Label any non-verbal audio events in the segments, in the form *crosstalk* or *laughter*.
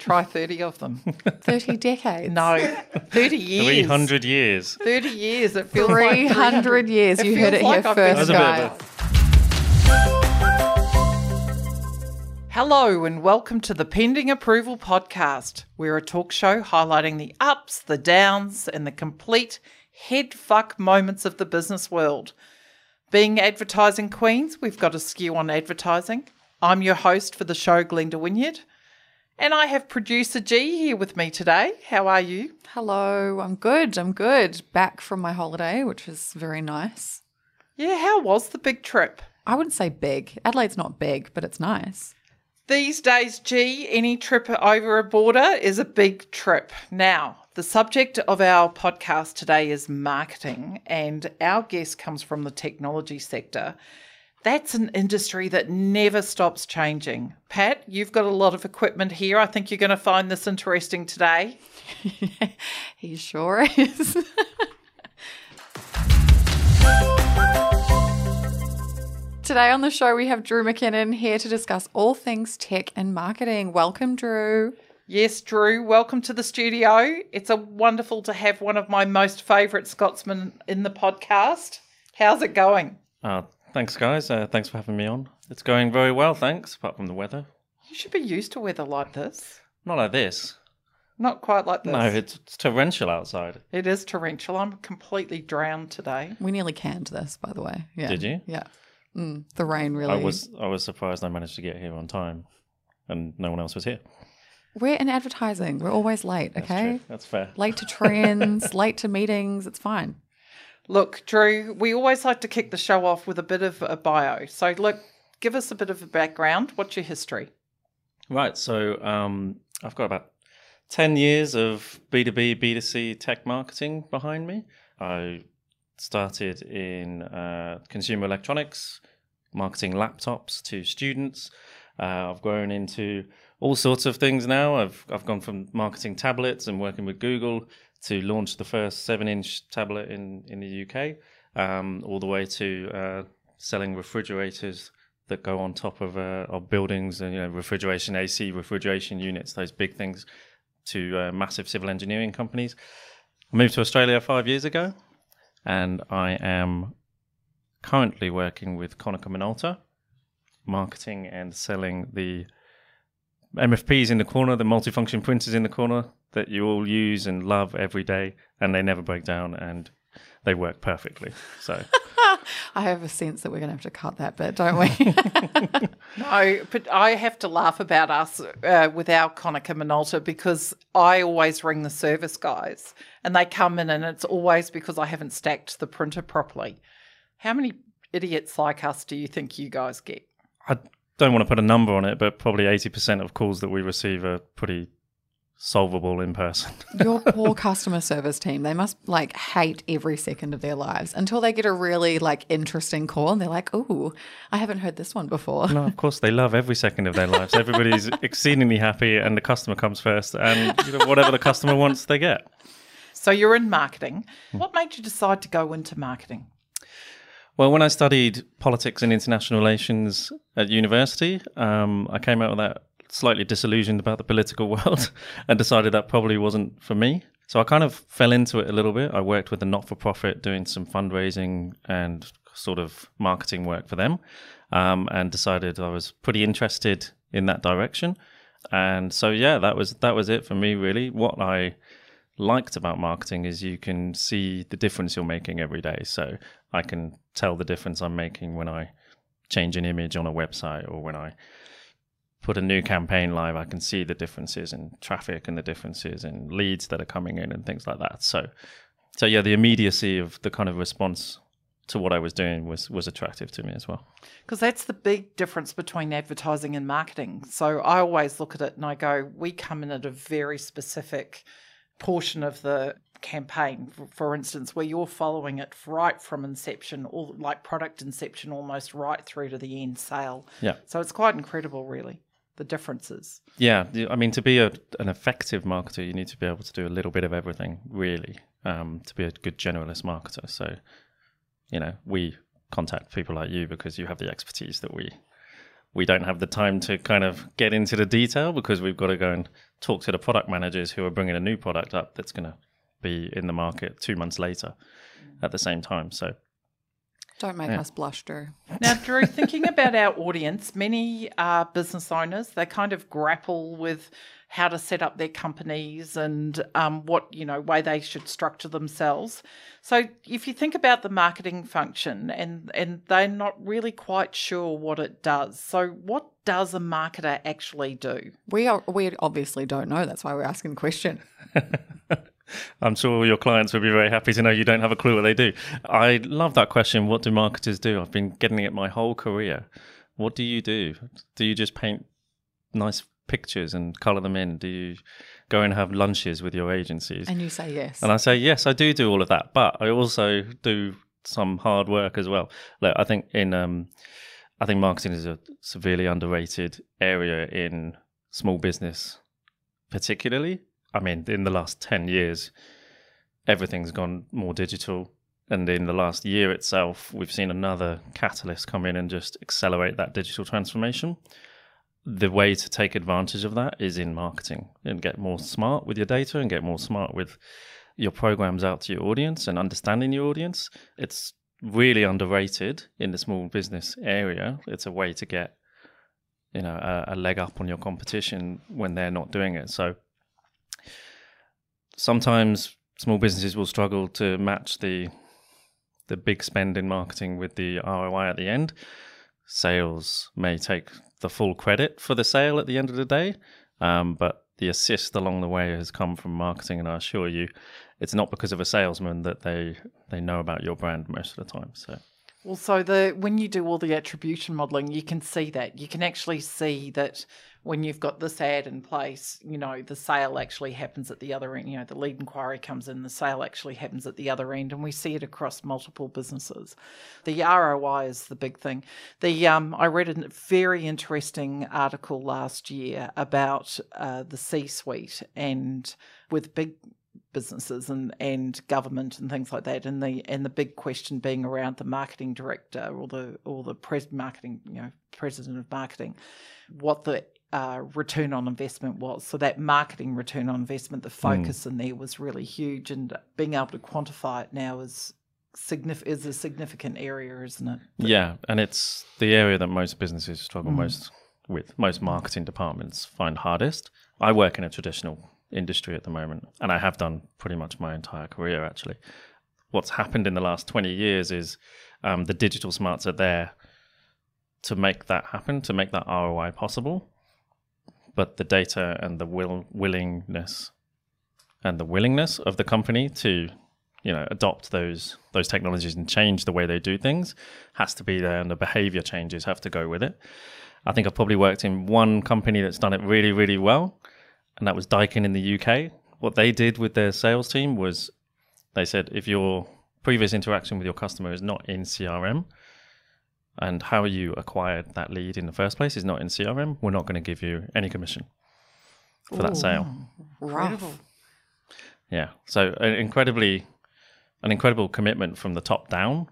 Try 30 of them. *laughs* 30 decades. No, 30 years. 300 years. 30 years. It feels like 300 years. You heard it like here I've first, That was a bit guys. Hello, and welcome to the Pending Approval Podcast. We're a talk show highlighting the ups, the downs, and the complete head fuck moments of the business world. Being advertising queens, we've got a skew on advertising. I'm your host for the show, Glenda Wynyard. And I have producer G here with me today. How are you? Hello, I'm good. I'm good. Back from my holiday, which was very nice. Yeah, how was the big trip? I wouldn't say big. Adelaide's not big, but it's nice. These days, G, any trip over a border is a big trip. Now, the subject of our podcast today is marketing, and our guest comes from the technology sector. That's an industry that never stops changing. Pat, you've got a lot of equipment here. I think you're going to find this interesting today. *laughs* he sure is. *laughs* Today on the show, we have Drew McKinnon here to discuss all things tech and marketing. Welcome, Drew. Yes, Drew, welcome to the studio. It's a wonderful to have one of my most favourite Scotsmen in the podcast. How's it going? Uh, thanks, guys. Uh, thanks for having me on. It's going very well, thanks, apart from the weather. You should be used to weather like this. Not like this. Not quite like this. No, it's, it's torrential outside. It is torrential. I'm completely drowned today. We nearly canned this, by the way. Yeah. Did you? Yeah. Mm, the rain really. I was I was surprised I managed to get here on time, and no one else was here. We're in advertising. We're always late, That's okay? true. That's fair. Late to trends, *laughs* late to meetings. It's fine. Look, Drew, we always like to kick the show off with a bit of a bio. So, look, give us a bit of a background. What's your history? Right. So um, I've got about 10 years of B2B, B2C tech marketing behind me. I started in uh, consumer electronics, marketing laptops to students. Uh, I've grown into all sorts of things now. I've, I've gone from marketing tablets and working with Google to launch the first seven inch tablet in, in the UK, um, all the way to uh, selling refrigerators that go on top of, uh, of buildings and you know refrigeration AC refrigeration units those big things to uh, massive civil engineering companies. I moved to Australia five years ago, and I am currently working with Konica Minolta, marketing and selling the MFPs in the corner, the multifunction printers in the corner that you all use and love every day, and they never break down and they work perfectly. So. *laughs* I have a sense that we're going to have to cut that bit, don't we? *laughs* *laughs* No, but I have to laugh about us uh, with our Konica Minolta because I always ring the service guys and they come in and it's always because I haven't stacked the printer properly. How many idiots like us do you think you guys get? I don't want to put a number on it, but probably 80% of calls that we receive are pretty solvable in person. *laughs* Your poor customer service team, they must like hate every second of their lives until they get a really like interesting call and they're like, "Ooh, I haven't heard this one before." no, of course, they love every second of their lives. Everybody's *laughs* exceedingly happy, and the customer comes first, and you know, whatever the customer wants, they get. So you're in marketing. Hmm. What made you decide to go into marketing? Well, when I studied politics and international relations at university, um, I came out of that slightly disillusioned about the political *laughs* world and decided that probably wasn't for me. So I kind of fell into it a little bit. I worked with a not for profit doing some fundraising and sort of marketing work for them um, and decided I was pretty interested in that direction. And so, yeah, that was that was it for me, really. What I liked about marketing is you can see the difference you're making every day. So I can tell the difference I'm making when I change an image on a website or when I put a new campaign live, I can see the differences in traffic and the differences in leads that are coming in and things like that. So, so yeah, the immediacy of the kind of response to what I was doing was was attractive to me as well. Because that's the big difference between advertising and marketing. So I always look at it and I go, we come in at a very specific portion of the campaign, for, instance, where you're following it right from inception, or like product inception, almost right through to the end sale. Yeah. So it's quite incredible, really, the differences. Yeah, I mean, to be a, an effective marketer, you need to be able to do a little bit of everything, really, um, to be a good generalist marketer. So, you know, we contact people like you because you have the expertise that we we don't have the time to kind of get into the detail because we've got to go and talk to the product managers who are bringing a new product up that's going to be in the market two months later at the same time. So Don't make Yeah. us blush, Drew. Now, Drew, thinking about our audience, many are business owners. They kind of grapple with how to set up their companies and um, what you know way they should structure themselves. So, if you think about the marketing function, and and they're not really quite sure what it does. So, what does a marketer actually do? We are we obviously don't know. That's why we're asking the question. *laughs* I'm sure your clients would be very happy to know you don't have a clue what they do. I love that question. What do marketers do? I've been getting it my whole career. What do you do? Do you just paint nice pictures and color them in? Do you go and have lunches with your agencies? And you say yes. And I say, yes, I do do all of that, but I also do some hard work as well. Look, I think in, um, I think marketing is a severely underrated area in small business, particularly. I mean, in the last 10 years, everything's gone more digital. And in the last year itself, we've seen another catalyst come in and just accelerate that digital transformation. The way to take advantage of that is in marketing and get more smart with your data and get more smart with your programs out to your audience and understanding your audience. It's really underrated in the small business area. It's a way to get, you know, a, a leg up on your competition when they're not doing it. So sometimes small businesses will struggle to match the the big spend in marketing with the ROI at the end. Sales may take the full credit for the sale at the end of the day, um, but the assist along the way has come from marketing, and I assure you, it's not because of a salesman that they they know about your brand most of the time. So Well, so the when you do all the attribution modeling, you can see that. You can actually see that when you've got this ad in place, you know, the sale actually happens at the other end. You know, the lead inquiry comes in, the sale actually happens at the other end, and we see it across multiple businesses. The ROI is the big thing. The um, I read a very interesting article last year about uh, the C-suite and with big businesses and, and government and things like that and the and the big question being around the marketing director or the or the pres marketing you know president of marketing what the uh, return on investment was so that marketing return on investment the focus in there was really huge and being able to quantify it now is signif- is a significant area isn't it yeah, and it's the area that most businesses struggle most with. Most marketing departments find hardest. I work in a traditional industry at the moment, and I have done pretty much my entire career actually. What's happened in the last 20 years is um, the digital smarts are there to make that happen, to make that ROI possible. But the data and the will willingness and the willingness of the company to, you know, adopt those those technologies and change the way they do things has to be there, and the behavior changes have to go with it. I think I've probably worked in one company that's done it really, really well, and that was Daikin in the UK. What they did with their sales team was they said if your previous interaction with your customer is not in CRM and how you acquired that lead in the first place is not in CRM, we're not going to give you any commission for that sale. Rough. Yeah. So an incredibly an incredible commitment from the top down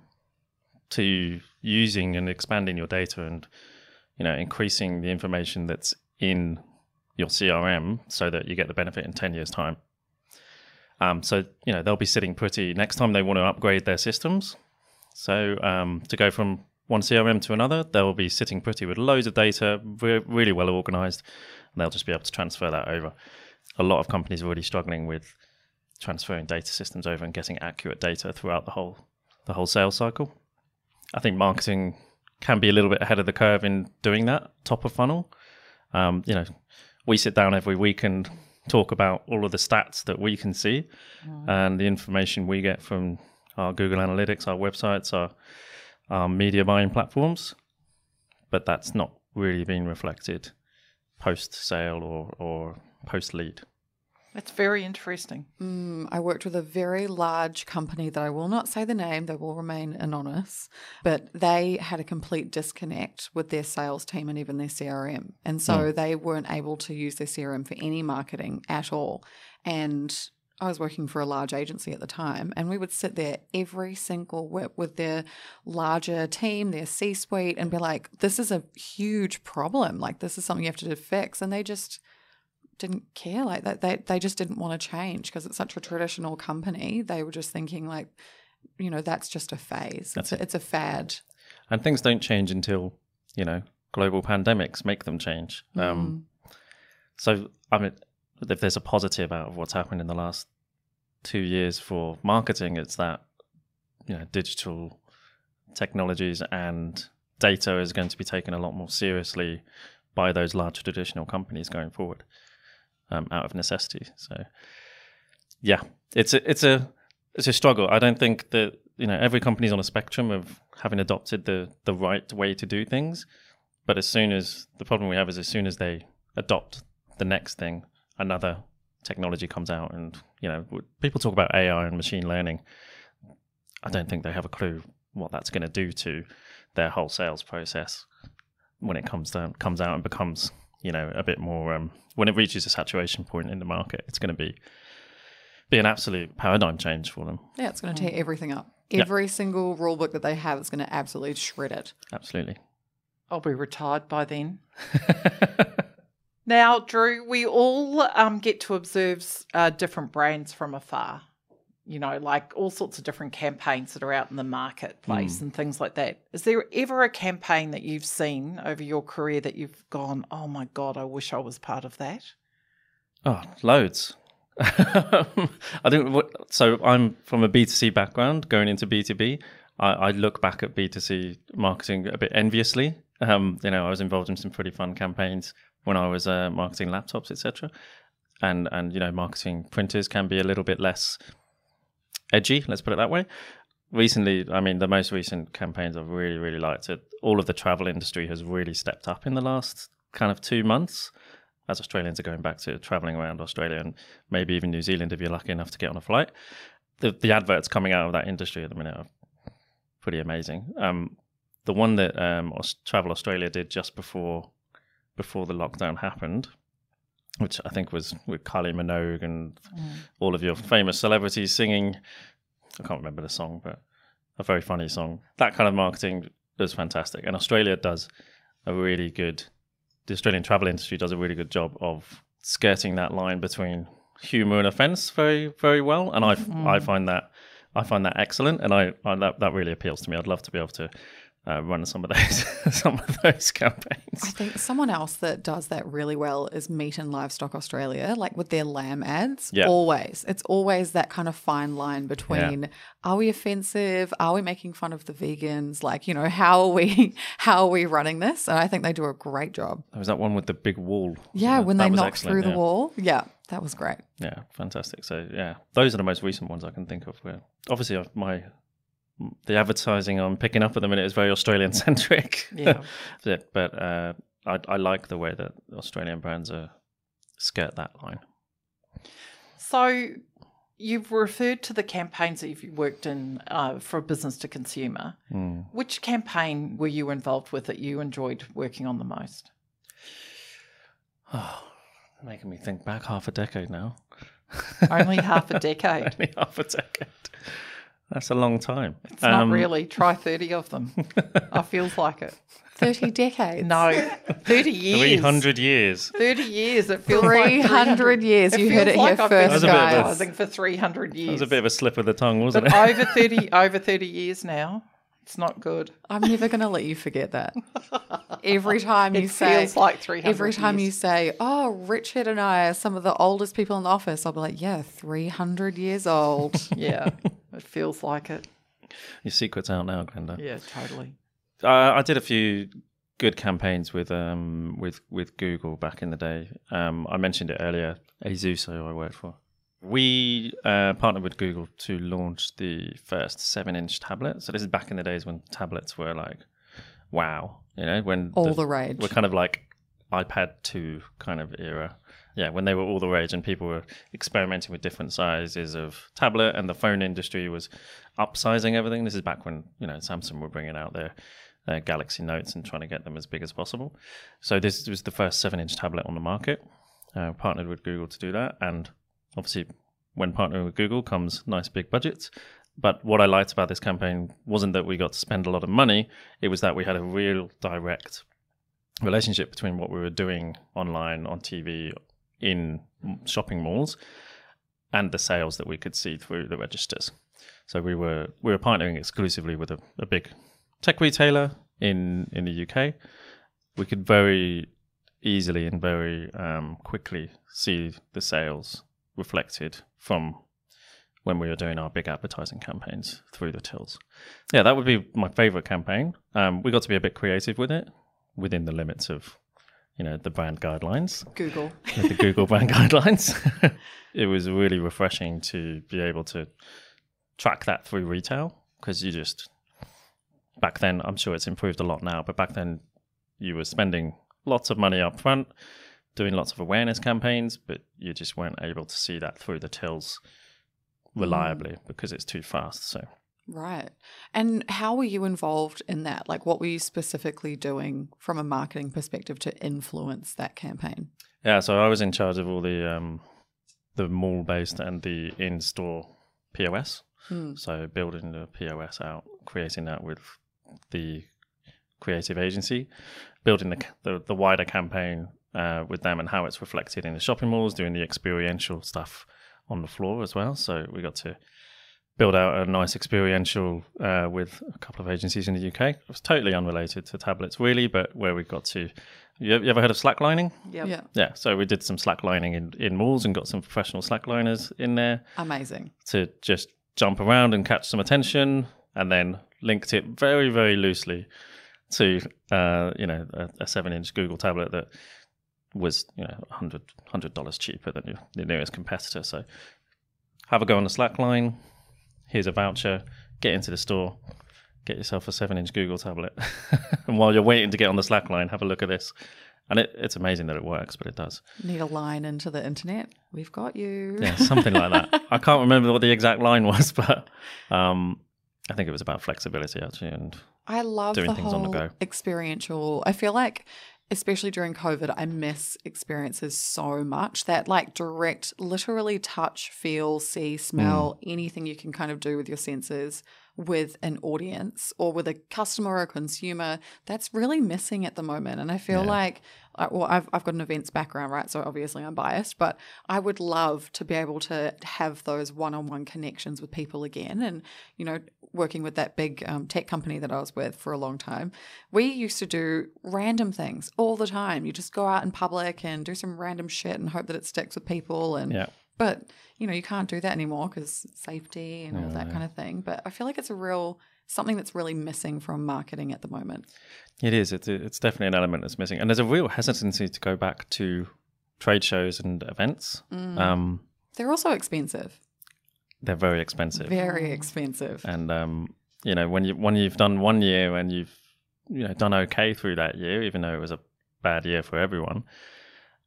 to using and expanding your data and you know increasing the information that's in your CRM so that you get the benefit in 10 years time. Um, so you know they'll be sitting pretty next time they want to upgrade their systems. So um, to go from one CRM to another, they'll be sitting pretty with loads of data, re- really well organized, and they'll just be able to transfer that over. A lot of companies are already struggling with transferring data systems over and getting accurate data throughout the whole the whole sales cycle. I think marketing can be a little bit ahead of the curve in doing that top of funnel. Um, you know, we sit down every week and talk about all of the stats that we can see mm-hmm. and the information we get from our Google Analytics, our websites, our, our media buying platforms. But that's not really being reflected post sale or, or post lead. That's very interesting Mm, I worked with a very large company that I will not say the name, they will remain anonymous, but they had a complete disconnect with their sales team and even their CRM. And so they weren't able to use their CRM for any marketing at all. And I was working for a large agency at the time, and we would sit there every single week with their larger team, their C suite, and be like, this is a huge problem. Like, this is something you have to fix. And they just, didn't care like that they, they just didn't want to change because it's such a traditional company. They were just thinking like you know that's just a phase. That's it's a, it's a fad. And things don't change until you know global pandemics make them change. Um, so I mean, if there's a positive out of what's happened in the last two years for marketing, it's that you know digital technologies and data is going to be taken a lot more seriously by those large traditional companies going forward, um, out of necessity. So, yeah, it's a it's a it's a struggle. I don't think that you know every company's on a spectrum of having adopted the the right way to do things, but as soon as the problem we have is as soon as they adopt the next thing, another technology comes out, and you know people talk about AI and machine learning. I don't think they have a clue what that's going to do to their whole sales process when it comes down comes out and becomes you know a bit more um, when it reaches a saturation point in the market. It's going to be be an absolute paradigm change for them. yeah it's going to tear everything up Yeah. every single rule book that they have is going to absolutely shred it Absolutely. I'll be retired by then. *laughs* Now, Drew, we all um, get to observe uh, different brands from afar. You know, like all sorts of different campaigns that are out in the marketplace and things like that. Is there ever a campaign that you've seen over your career that you've gone, oh my God, I wish I was part of that? Oh, loads. *laughs* I don't. So I'm from a B2C background, going into B2B. I, I look back at B2C marketing a bit enviously. Um, you know, I was involved in some pretty fun campaigns when I was uh, marketing laptops, etc. And and you know, marketing printers can be a little bit less edgy. Let's put it that way. Recently, I mean, the most recent campaigns I've really, really liked it. All of the travel industry has really stepped up in the last kind of two months as Australians are going back to traveling around Australia and maybe even New Zealand if you're lucky enough to get on a flight. The the adverts coming out of that industry at the minute are pretty amazing. Um, the one that um, Travel Australia did just before before the lockdown happened, which I think was with Kylie Minogue and mm. all of your famous celebrities singing. I can't remember the song, but a very funny song. That kind of marketing is fantastic, and Australia does a really good. The Australian travel industry does a really good job of skirting that line between humour and offence very, very well, and I, I mm-hmm. find that I find that excellent, and I, I that that really appeals to me. I'd love to be able to uh, run some of those *laughs* some of those campaigns. I think someone else that does that really well is Meat and Livestock Australia, like with their lamb ads. Yeah. Always. It's always that kind of fine line between are we offensive? Are we making fun of the vegans? Like, you know, how are we *laughs* how are we running this? And I think they do a great job. There was that one with the big wall. Yeah, when they was knock excellent, through the yeah. wall. Yeah, that was great. Yeah, fantastic. So yeah, those are the most recent ones I can think of. Where obviously uh, my the advertising I'm picking up at the minute is very Australian *laughs* centric. Yeah. *laughs* but uh, I, I like the way that Australian brands are skirt that line. So you've referred to the campaigns that you've worked in uh, for business to consumer. Hmm. Which campaign were you involved with that you enjoyed working on the most? Oh, making me think back half a decade now. Only half a *laughs* decade. Only half a decade. That's a long time. It's not Um, really. Try *laughs* 30 of them. I feels like it. 30 decades. No, 30 years. 300 years. 30 years. It feels like 300 years. It You heard it like here I've first, That was a bit of a- guys. for 300 years. It was a bit of a slip of the tongue, wasn't but it? over 30 over 30 years now, it's not good. I'm never going to let you forget that. Every *laughs* time you It say, feels like 300 every time you say, "Oh, Richard and I are some of the oldest people in the office," I'll be like, "Yeah, 300 years old." *laughs* Yeah, it feels like it. Your secret's out now, Glenda. Yeah, totally. Uh, I did a few good campaigns with um with with Google back in the day. Um, I mentioned it earlier. Asus I worked for. We uh, partnered with Google to launch the first seven-inch tablet. So this is back in the days when tablets were like, wow, you know, when All the rage. We're kind of like iPad two kind of era. Yeah, when they were all the rage and people were experimenting with different sizes of tablet, and the phone industry was upsizing everything. This is back when you know Samsung were bringing out their uh, Galaxy Notes and trying to get them as big as possible. So this was the first seven-inch tablet on the market. Uh, partnered with Google to do that, and obviously, when partnering with Google comes nice big budgets. But what I liked about this campaign wasn't that we got to spend a lot of money; it was that we had a real direct relationship between what we were doing online, on TV, in shopping malls and the sales that we could see through the registers. So we were we were partnering exclusively with a, a big tech retailer in in the UK. We could very easily and very um, quickly see the sales reflected from when we were doing our big advertising campaigns through the tills. Yeah, that would be my favorite campaign. Um, we got to be a bit creative with it within the limits of you know the brand guidelines Google. *laughs* the Google brand *laughs* guidelines. it was really refreshing to be able to track that through retail because you just back then I'm sure it's improved a lot now, but back then you were spending lots of money up front, doing lots of awareness campaigns, but you just weren't able to see that through the tills reliably because it's too fast. So Right. And how were you involved in that? Like, what were you specifically doing from a marketing perspective to influence that campaign? yeah, so I was in charge of all the um, the mall based and the in store POS. Hmm. So building the POS out, creating that with the creative agency, building the the, the wider campaign uh, with them and how it's reflected in the shopping malls, doing the experiential stuff on the floor as well. So we got to build out a nice experiential uh, with a couple of agencies in the UK. It was totally unrelated to tablets, really, but where we got to. You you ever heard of slacklining? Yep. Yeah. Yeah, so we did some slacklining in, in malls and got some professional slackliners in there Amazing. to just jump around and catch some attention, and then linked it very, very loosely to uh, you know a, a seven-inch Google tablet that was you know hundred hundred dollars cheaper than your, the nearest competitor. So have a go on the slackline. Here's a voucher. Get into the store. Get yourself a seven-inch Google tablet, *laughs* and while you're waiting to get on the slackline, have a look at this. And it, it's amazing that it works, but it does. Need a line into the internet? We've got you. Yeah, something like that. *laughs* I can't remember what the exact line was, *laughs* but um, I think it was about flexibility actually. And I love doing the things whole on the go. experiential. I feel like, especially during COVID, I miss experiences so much. That like direct, literally touch, feel, see, smell, Mm. anything you can kind of do with your senses with an audience or with a customer or a consumer. That's really missing at the moment. And I feel Yeah. like, well, I've I've got an events background, right? So obviously I'm biased, but I would love to be able to have those one-on-one connections with people again. And you know, working with that big um, tech company that I was with for a long time, we used to do random things all the time. You just go out in public and do some random shit and hope that it sticks with people. And yeah, but you know, you can't do that anymore because safety and all that kind of thing. But I feel like it's a real something that's really missing from marketing at the moment. it is. It's, it's definitely an element that's missing. And there's a real hesitancy to go back to trade shows and events. Mm. Um, They're also expensive, they're very expensive. very expensive. and um, you know when you when you've done one year and you've you know done okay through that year, even though it was a bad year for everyone,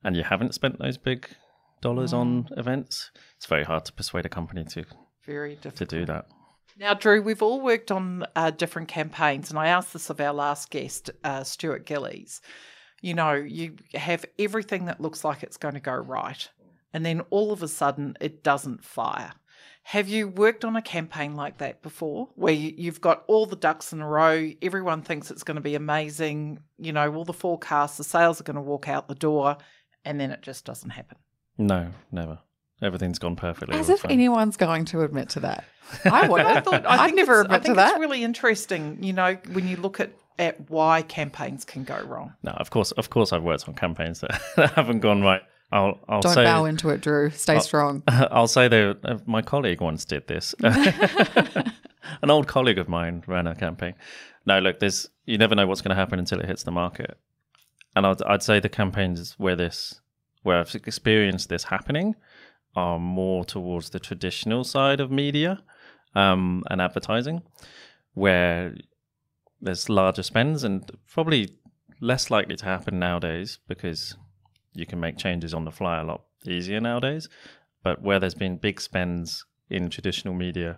and you haven't spent those big dollars on events, it's very hard to persuade a company to Very difficult. to do that. Now, Drew, we've all worked on uh, different campaigns, and I asked this of our last guest, uh, Stuart Gillies. You know, you have everything that looks like it's going to go right, and then all of a sudden it doesn't fire. Have you worked on a campaign like that before, where you, you've got all the ducks in a row, everyone thinks it's going to be amazing, you know, all the forecasts, the sales are going to walk out the door, and then it just doesn't happen? No, never. Everything's gone perfectly. As if the time. anyone's going to admit to that. *laughs* I would. I thought I I'd think never it's- admit I think to that. It's really interesting, you know, when you look at, at why campaigns can go wrong. No, of course, of course, I've worked on campaigns that, *laughs* that haven't gone right. I'll, I'll Don't say, bow into it, Drew. Stay strong. *laughs* I'll say that uh, my colleague once did this. *laughs* An old colleague of mine ran a campaign. No, look, there's you never know what's going to happen until it hits the market, and I'd, I'd say the campaigns where this, where I've experienced this happening, are more towards the traditional side of media um, and advertising, where there's larger spends and probably less likely to happen nowadays because you can make changes on the fly a lot easier nowadays. But where there's been big spends in traditional media,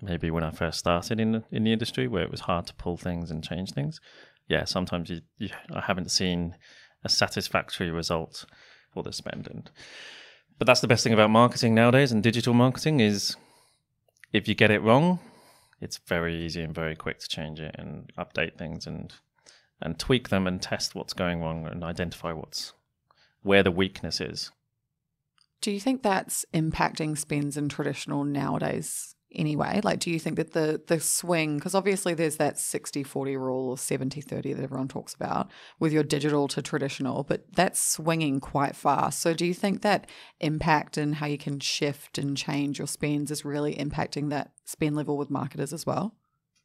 maybe when I first started in the, in the industry, where it was hard to pull things and change things, yeah, sometimes you, you I haven't seen a satisfactory result for the spend. And but that's the best thing about marketing nowadays and digital marketing is if you get it wrong, it's very easy and very quick to change it and update things and and tweak them and test what's going wrong and identify what's where the weakness is. Do you think that's impacting spends in traditional nowadays anyway? Like, do you think that the the swing, because obviously there's that 60 40 rule or 70 30 that everyone talks about with your digital to traditional, but that's swinging quite fast. So, do you think that impact and how you can shift and change your spends is really impacting that spend level with marketers as well?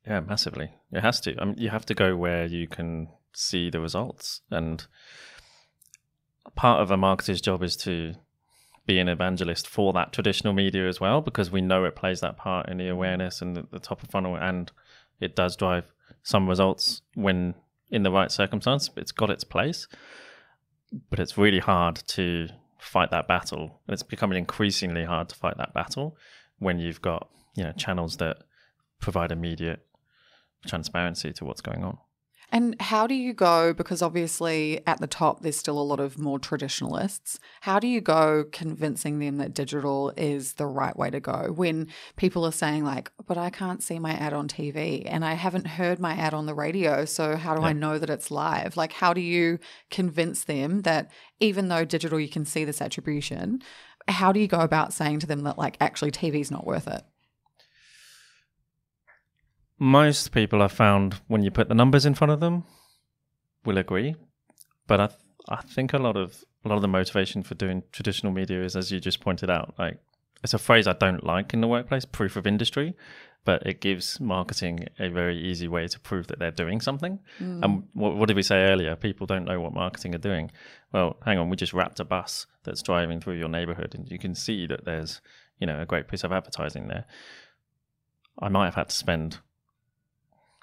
Yeah, massively. It has to. I mean, you have to go where you can see the results. And part of a marketer's job is to be an evangelist for that traditional media as well, because we know it plays that part in the awareness and the, the top of funnel, and it does drive some results when in the right circumstance. It's got its place, but it's really hard to fight that battle, and it's becoming increasingly hard to fight that battle when you've got you know channels that provide immediate transparency to what's going on. And how do you go? Because obviously at the top, there's still a lot of more traditionalists. How do you go convincing them that digital is the right way to go when people are saying, like, but I can't see my ad on TV and I haven't heard my ad on the radio. So how do yeah. I know that it's live? Like, how do you convince them that even though digital, you can see this attribution, how do you go about saying to them that, like, actually TV is not worth it? Most people I've found when you put the numbers in front of them will agree, but I th- I think a lot of a lot of the motivation for doing traditional media is, as you just pointed out, like it's a phrase I don't like in the workplace, proof of industry, but it gives marketing a very easy way to prove that they're doing something. Mm. And what, what, did we say earlier? People don't know what marketing are doing. Well, hang on, we just wrapped a bus that's driving through your neighborhood, and you can see that there's you know a great piece of advertising there. I might have had to spend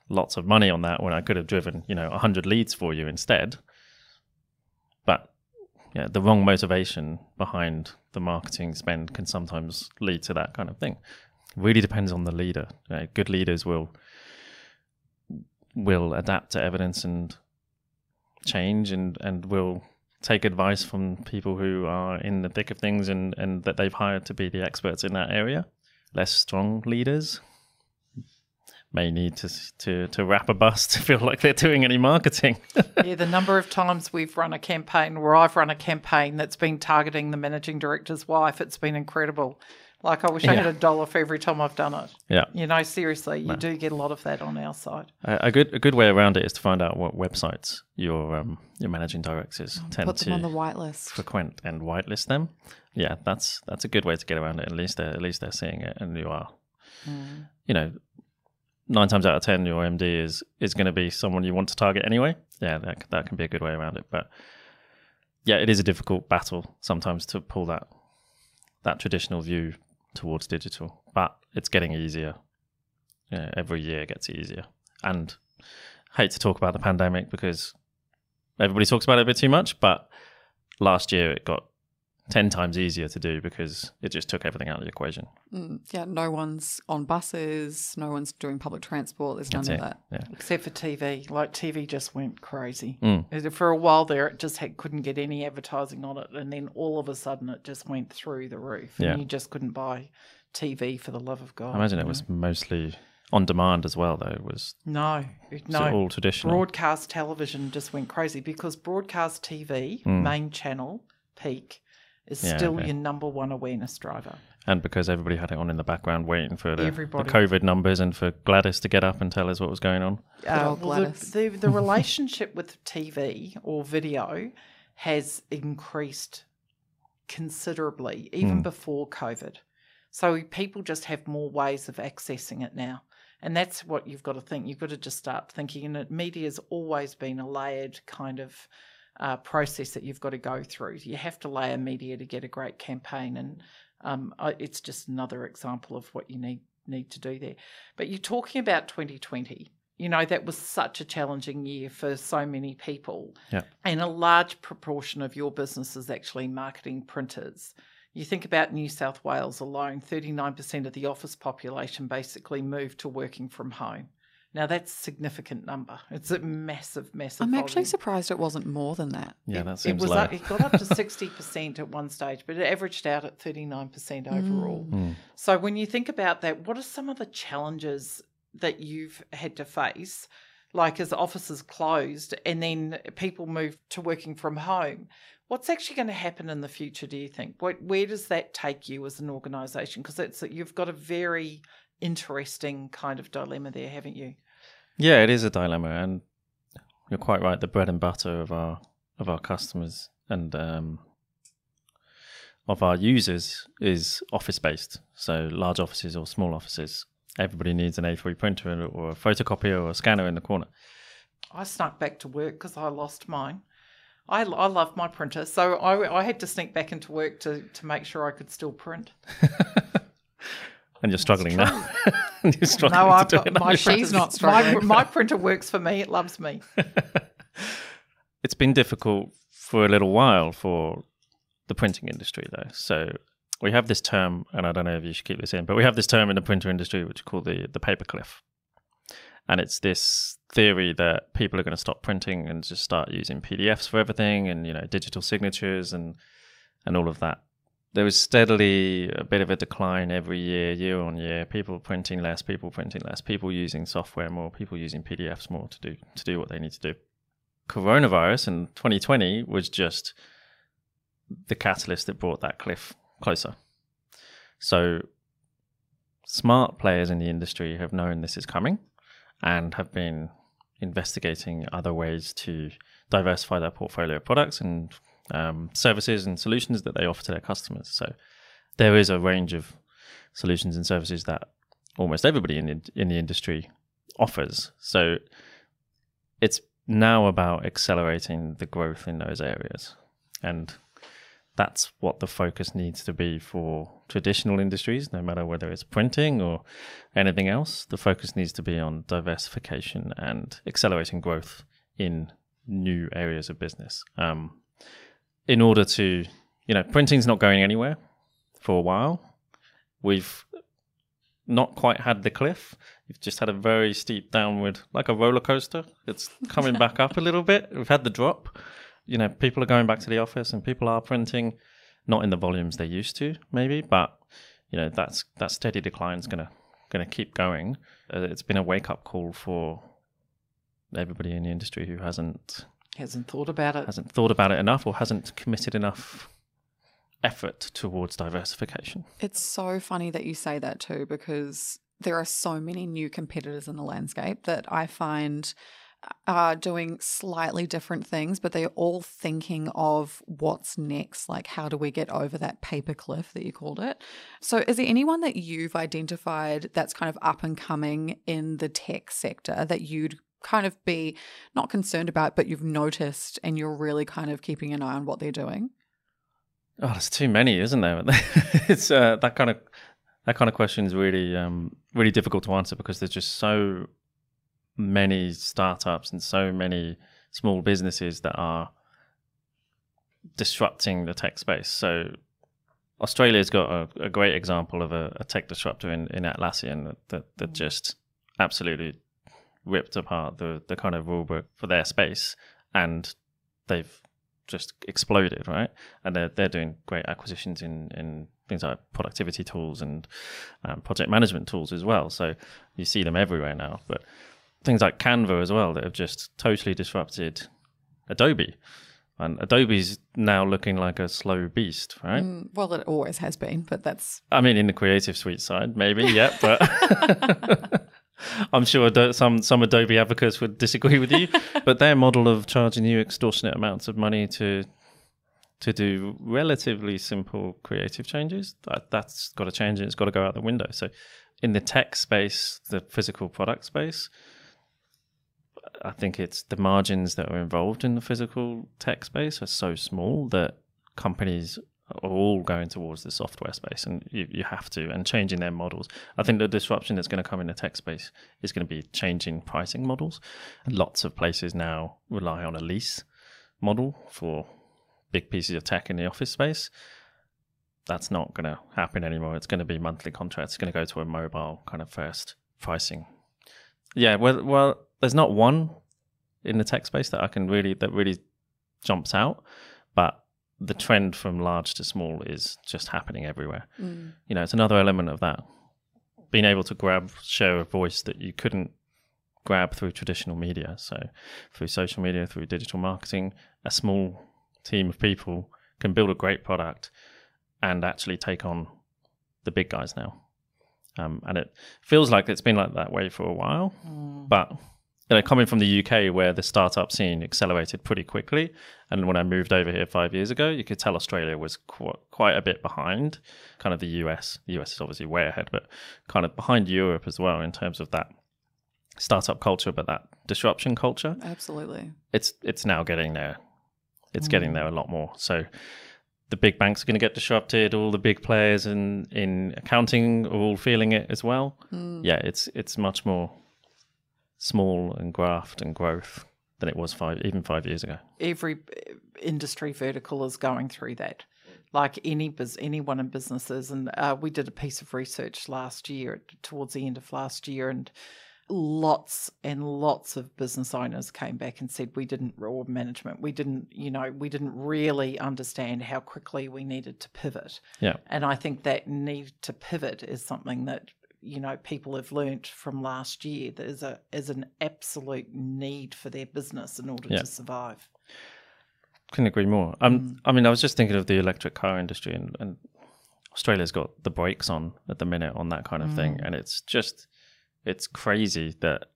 lots of money on that when I could have driven, you know, 100 leads for you instead. But yeah, the wrong motivation behind the marketing spend can sometimes lead to that kind of thing. Really depends on the leader. You know, good leaders will will adapt to evidence and change and, and will take advice from people who are in the thick of things and, and that they've hired to be the experts in that area. Less strong leaders may need to to to wrap a bus *laughs* to feel like they're doing any marketing. *laughs* yeah, the number of times we've run a campaign where I've run a campaign that's been targeting the managing director's wife, it's been incredible. Like I wish I had a dollar for every time I've done it. Yeah, you know, seriously, you no. do get a lot of that on our side. A, a, good a good way around it is to find out what websites your um, your managing directors oh, tend put them to on the whitelist, frequent and whitelist them. Yeah, that's that's a good way to get around it. At least they're at least they're seeing it, and you are, mm. you know, nine times out of ten, your MD is is going to be someone you want to target anyway. Yeah, that that can be a good way around it. But yeah, it is a difficult battle sometimes to pull that that traditional view towards digital, but it's getting easier. Yeah, every year gets easier. And I hate to talk about the pandemic because everybody talks about it a bit too much, but last year it got 10 times easier to do because it just took everything out of the equation. Mm, yeah, no one's on buses, no one's doing public transport, there's none That's of it. that. Yeah. Except for TV. Like TV just went crazy. Mm. For a while there, it just had, couldn't get any advertising on it. And then all of a sudden, it just went through the roof. And yeah. you just couldn't buy TV for the love of God. I imagine it was mostly on demand as well, though. It was no, no, all traditional. Broadcast television just went crazy because broadcast TV, mm. main channel, peak, is yeah, still okay. your number one awareness driver. And because everybody had it on in the background waiting for the, the, COVID numbers and for Gladys to get up and tell us what was going on. Uh, well, the, the, the *laughs* relationship with TV or video has increased considerably, even mm. before COVID. So people just have more ways of accessing it now. And that's what you've got to think. You've got to just start thinking. And it has always been a layered kind of uh, process that you've got to go through. You have to layer media to get a great campaign, and um, it's just another example of what you need need to do there. But you're talking about 2020. You know that was such a challenging year for so many people, yeah. and a large proportion of your business is actually marketing printers. You think about New South Wales alone, 39% of the office population basically moved to working from home. Now that's a significant number. It's a massive, massive. I'm volume. actually surprised it wasn't more than that. Yeah, it, that seems it was low. Up, it got up to sixty percent at one stage, but it averaged out at thirty nine percent overall. Mm. So when you think about that, what are some of the challenges that you've had to face? Like as offices closed and then people moved to working from home, What's actually going to happen in the future? Do you think? Where, where does that take you as an organisation? Because it's you've got a very interesting kind of dilemma there, haven't you? Yeah, it is a dilemma, and you're quite right. The bread and butter of our of our customers and um, of our users is office based. So large offices or small offices. Everybody needs an A3 printer or a photocopier or a scanner in the corner. I snuck back to work because I lost mine. I, I love my printer, so I, I had to sneak back into work to, to make sure I could still print. *laughs* and you're struggling now. *laughs* *laughs* you're struggling no, I've got my She's not struggling. My, my printer works for me. It loves me. *laughs* it's been difficult for a little while for the printing industry, though. So we have this term, and I don't know if you should keep this in, but we have this term in the printer industry which is called the the paper cliff, and it's this theory that people are going to stop printing and just start using PDFs for everything, and you know, digital signatures and and all of that. There was steadily a bit of a decline every year, year on year. People printing less, people printing less, people using software more, people using PDFs more to do to do what they need to do coronavirus in 2020 was just the catalyst that brought that cliff closer. So, smart players in the industry have known this is coming and have been investigating other ways to diversify their portfolio of products and um, services and solutions that they offer to their customers. So, there is a range of solutions and services that almost everybody in the, in the industry offers. So, it's now about accelerating the growth in those areas. And that's what the focus needs to be for traditional industries, no matter whether it's printing or anything else. The focus needs to be on diversification and accelerating growth in new areas of business. Um, in order to, you know, printing's not going anywhere for a while. We've not quite had the cliff. You've just had a very steep downward, like a roller coaster. It's coming back up a little bit. We've had the drop. You know, people are going back to the office and people are printing, not in the volumes they used to, maybe, but you know, that's that steady decline is gonna gonna keep going. Uh, it's been a wake up call for everybody in the industry who hasn't Hasn't thought about it. hasn't thought about it enough or hasn't committed enough effort towards diversification. It's so funny that you say that too, because there are so many new competitors in the landscape that I find uh, are doing slightly different things, but they're all thinking of what's next. Like, how do we get over that paper cliff that you called it? So, is there anyone that you've identified that's kind of up and coming in the tech sector that you'd kind of be not concerned about, but you've noticed and you're really kind of keeping an eye on what they're doing? Oh, there's too many, isn't there? *laughs* it's uh, that kind of that kind of question is really um, really difficult to answer because there's just so many startups and so many small businesses that are disrupting the tech space. So Australia's got a, a great example of a, a, tech disruptor in, in Atlassian that, that, that just absolutely ripped apart the, the kind of rulebook for their space and they've just exploded, right? And they're they're doing great acquisitions in in things like productivity tools and um, project management tools as well. So you see them everywhere now. But things like Canva as well that have just totally disrupted Adobe. And Adobe's now looking like a slow beast, right? Mm, well, it always has been, but that's I mean, in the Creative Suite side, maybe, yeah, but *laughs* *laughs* I'm sure some some Adobe advocates would disagree with you. *laughs* but their model of charging you extortionate amounts of money to to do relatively simple creative changes, that, that's got to change and it's got to go out the window. So, in the tech space, the physical product space, I think it's the margins that are involved in the physical tech space are so small that companies are all going towards the software space and you, you have to and changing their models. I think the disruption that's going to come in the tech space is going to be changing pricing models. And lots of places now rely on a lease model for big pieces of tech in the office space. That's not going to happen anymore. It's going to be monthly contracts. It's going to go to a mobile kind of first pricing. Yeah, well, well, there's not one in the tech space that I can really that really jumps out, the trend from large to small is just happening everywhere. mm, You know, it's another element of that being able to grab share of voice that you couldn't grab through traditional media. So through social media, through digital marketing, a small team of people can build a great product and actually take on the big guys now. Um, and it feels like it's been like that way for a while. But you know, coming from the UK where the startup scene accelerated pretty quickly, and when I moved over here five years ago, you could tell Australia was qu- quite a bit behind kind of the US. The US is obviously way ahead, but kind of behind Europe as well in terms of that startup culture, but that disruption culture Absolutely. it's it's now getting there. It's getting mm. there a lot more. So the big banks are going to get disrupted. All the big players in in accounting are all feeling it as well. Mm. Yeah, it's it's much more small and graft and growth than it was five even five years ago. every uh, industry vertical is going through that. Like any anyone in businesses, and uh, we did a piece of research last year, towards the end of last year, and lots and lots of business owners came back and said we didn't, or management, we didn't, you know, we didn't really understand how quickly we needed to pivot. Yeah. And I think that need to pivot is something that you know people have learnt from last year. There's a is an absolute need for their business in order Yeah. to survive. Couldn't agree more. Um, I mean, I was just thinking of the electric car industry, and, and Australia's got the brakes on at the minute on that kind of thing, and it's just it's crazy that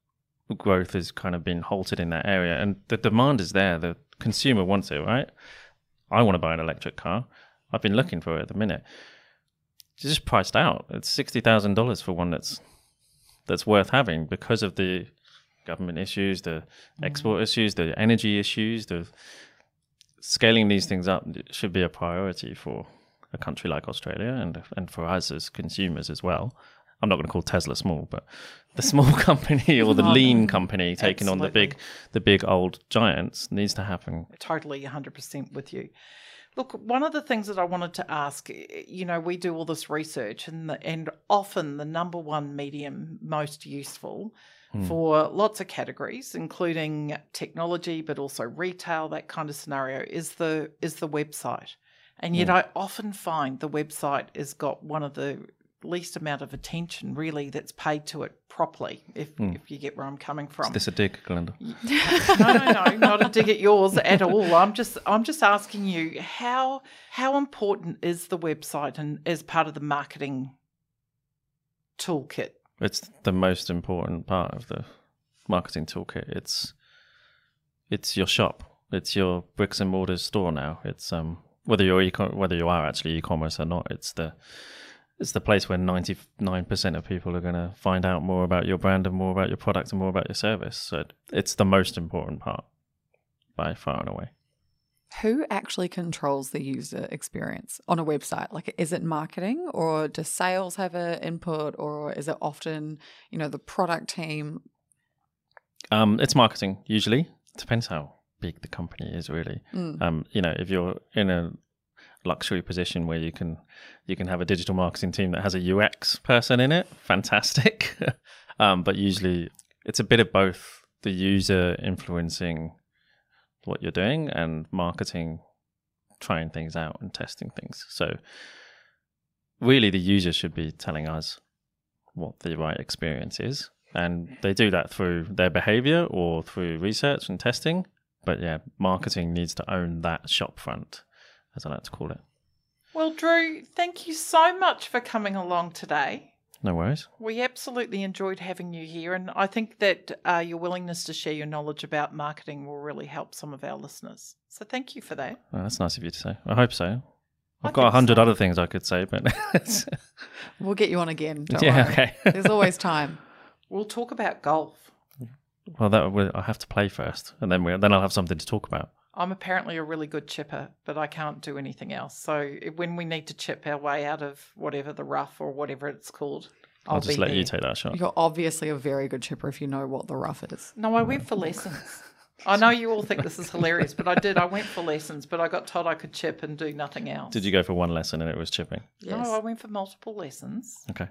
growth has kind of been halted in that area, and the demand is there. The consumer wants it, right? I want to buy an electric car. I've been looking for it at the minute. Just priced out. It's sixty thousand dollars for one that's that's worth having because of the government issues, the export issues, the energy issues, the scaling these things up should be a priority for a country like Australia and and for us as consumers as well. I'm not going to call Tesla small, but the *laughs* small company or the lean company taking on the big the big old giants needs to happen. totally 100% with you. Look, one of the things that I wanted to ask, you know, we do all this research, and the, and often the number one medium most useful hmm. for lots of categories, including technology, but also retail, that kind of scenario, is the is the website. And yet, hmm. I often find the website has got one of the least amount of attention, really, that's paid to it properly. If if you get where I'm coming from. Is this a dig, Glenda? *laughs* no, no, no, not a dig at yours at all. I'm just, I'm just asking you how how important is the website and as part of the marketing toolkit? It's the most important part of the marketing toolkit. It's it's your shop. It's your bricks and mortar store now. It's um whether you're whether you are actually e-commerce or not. It's the it's the place where ninety nine percent of people are going to find out more about your brand and more about your product and more about your service. So it's the most important part by far and away. Who actually controls the user experience on a website? Like, is it marketing or does sales have an input or is it often, you know, the product team? Um, it's marketing usually. Depends how big the company is, really. Um, you know, if you're in a luxury position where you can you can have a digital marketing team that has a UX person in it, fantastic. *laughs* um, but usually, it's a bit of both: the user influencing what you're doing and marketing trying things out and testing things. So, really, the user should be telling us what the right experience is. And they do that through their behavior or through research and testing. But yeah, marketing needs to own that shop front, as I like to call it. Well, Drew, thank you so much for coming along today. No worries. We absolutely enjoyed having you here, and I think that uh, your willingness to share your knowledge about marketing will really help some of our listeners. So, thank you for that. Well, that's nice of you to say. I hope so. I I've got a hundred so. other things I could say, but *laughs* We'll get you on again. Don't yeah, worry. okay. *laughs* There's always time. We'll talk about golf. well, that will, I have to play first, and then we then I'll have something to talk about. I'm apparently a really good chipper, but I can't do anything else. So when we need to chip our way out of whatever the rough or whatever it's called, I'll, I'll, just be let there. you take that shot. You're obviously a very good chipper if you know what the rough is. No, I went for lessons. I know you all think this is hilarious, but I did. I went for lessons, but I got told I could chip and do nothing else. Did you go for one lesson and it was chipping? Yes. No, I went for multiple lessons. Okay.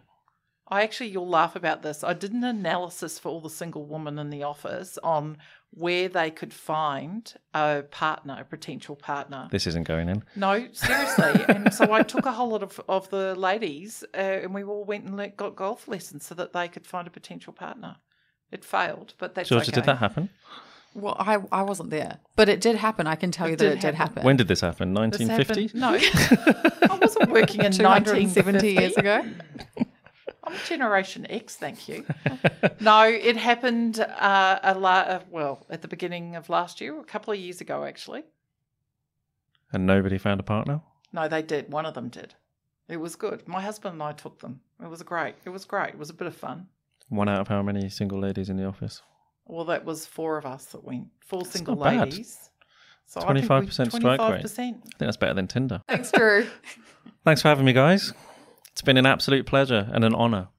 I actually, you'll laugh about this. I did an analysis for all the single women in the office on where they could find a partner, a potential partner. This isn't going in. No, seriously. *laughs* and so I took a whole lot of, of the ladies uh, and we all went and let, got golf lessons so that they could find a potential partner. It failed, but that's Georgia, okay. did that happen? Well, I, I wasn't there, but it did happen. I can tell you that did it did happen. happen. When did this happen? This 1950? happened- No, I wasn't working in *laughs* 1970 years ago. *laughs* I'm Generation X, thank you. *laughs* no, it happened uh, a la- uh, well at the beginning of last year, a couple of years ago, actually. And nobody found a partner? No, they did. One of them did. It was good. My husband and I took them. It was great. It was great. It was a bit of fun. One out of how many single ladies in the office? Well, that was four of us that went. Four single not bad. ladies. So I think we- 25% strike rate. 25%. I think that's better than Tinder. Thanks, Drew. Thanks for having me, guys. It's been an absolute pleasure and an honour.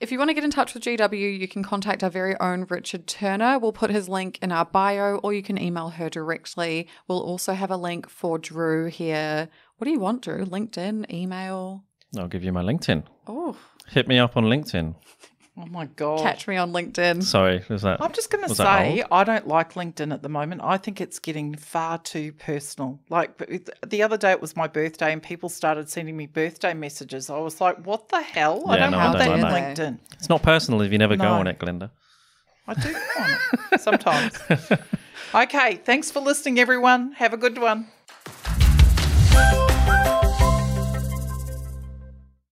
If you want to get in touch with GW, you can contact our very own Richard Turner. We'll put his link in our bio, or you can email her directly. We'll also have a link for Drew here. What do you want, Drew? LinkedIn, email? I'll give you my LinkedIn. Oh, Hit me up on LinkedIn. *laughs* Oh my God. catch me on LinkedIn. Sorry, was that? I'm just going to say. I don't like LinkedIn at the moment. I think it's getting far too personal. Like the other day, it was my birthday, and people started sending me birthday messages. I was like, "What the hell? I don't no, I don't that like on that. LinkedIn." It's not personal if you never go on it, Glinda. I do go on it sometimes. *laughs* okay, thanks for listening, everyone. Have a good one.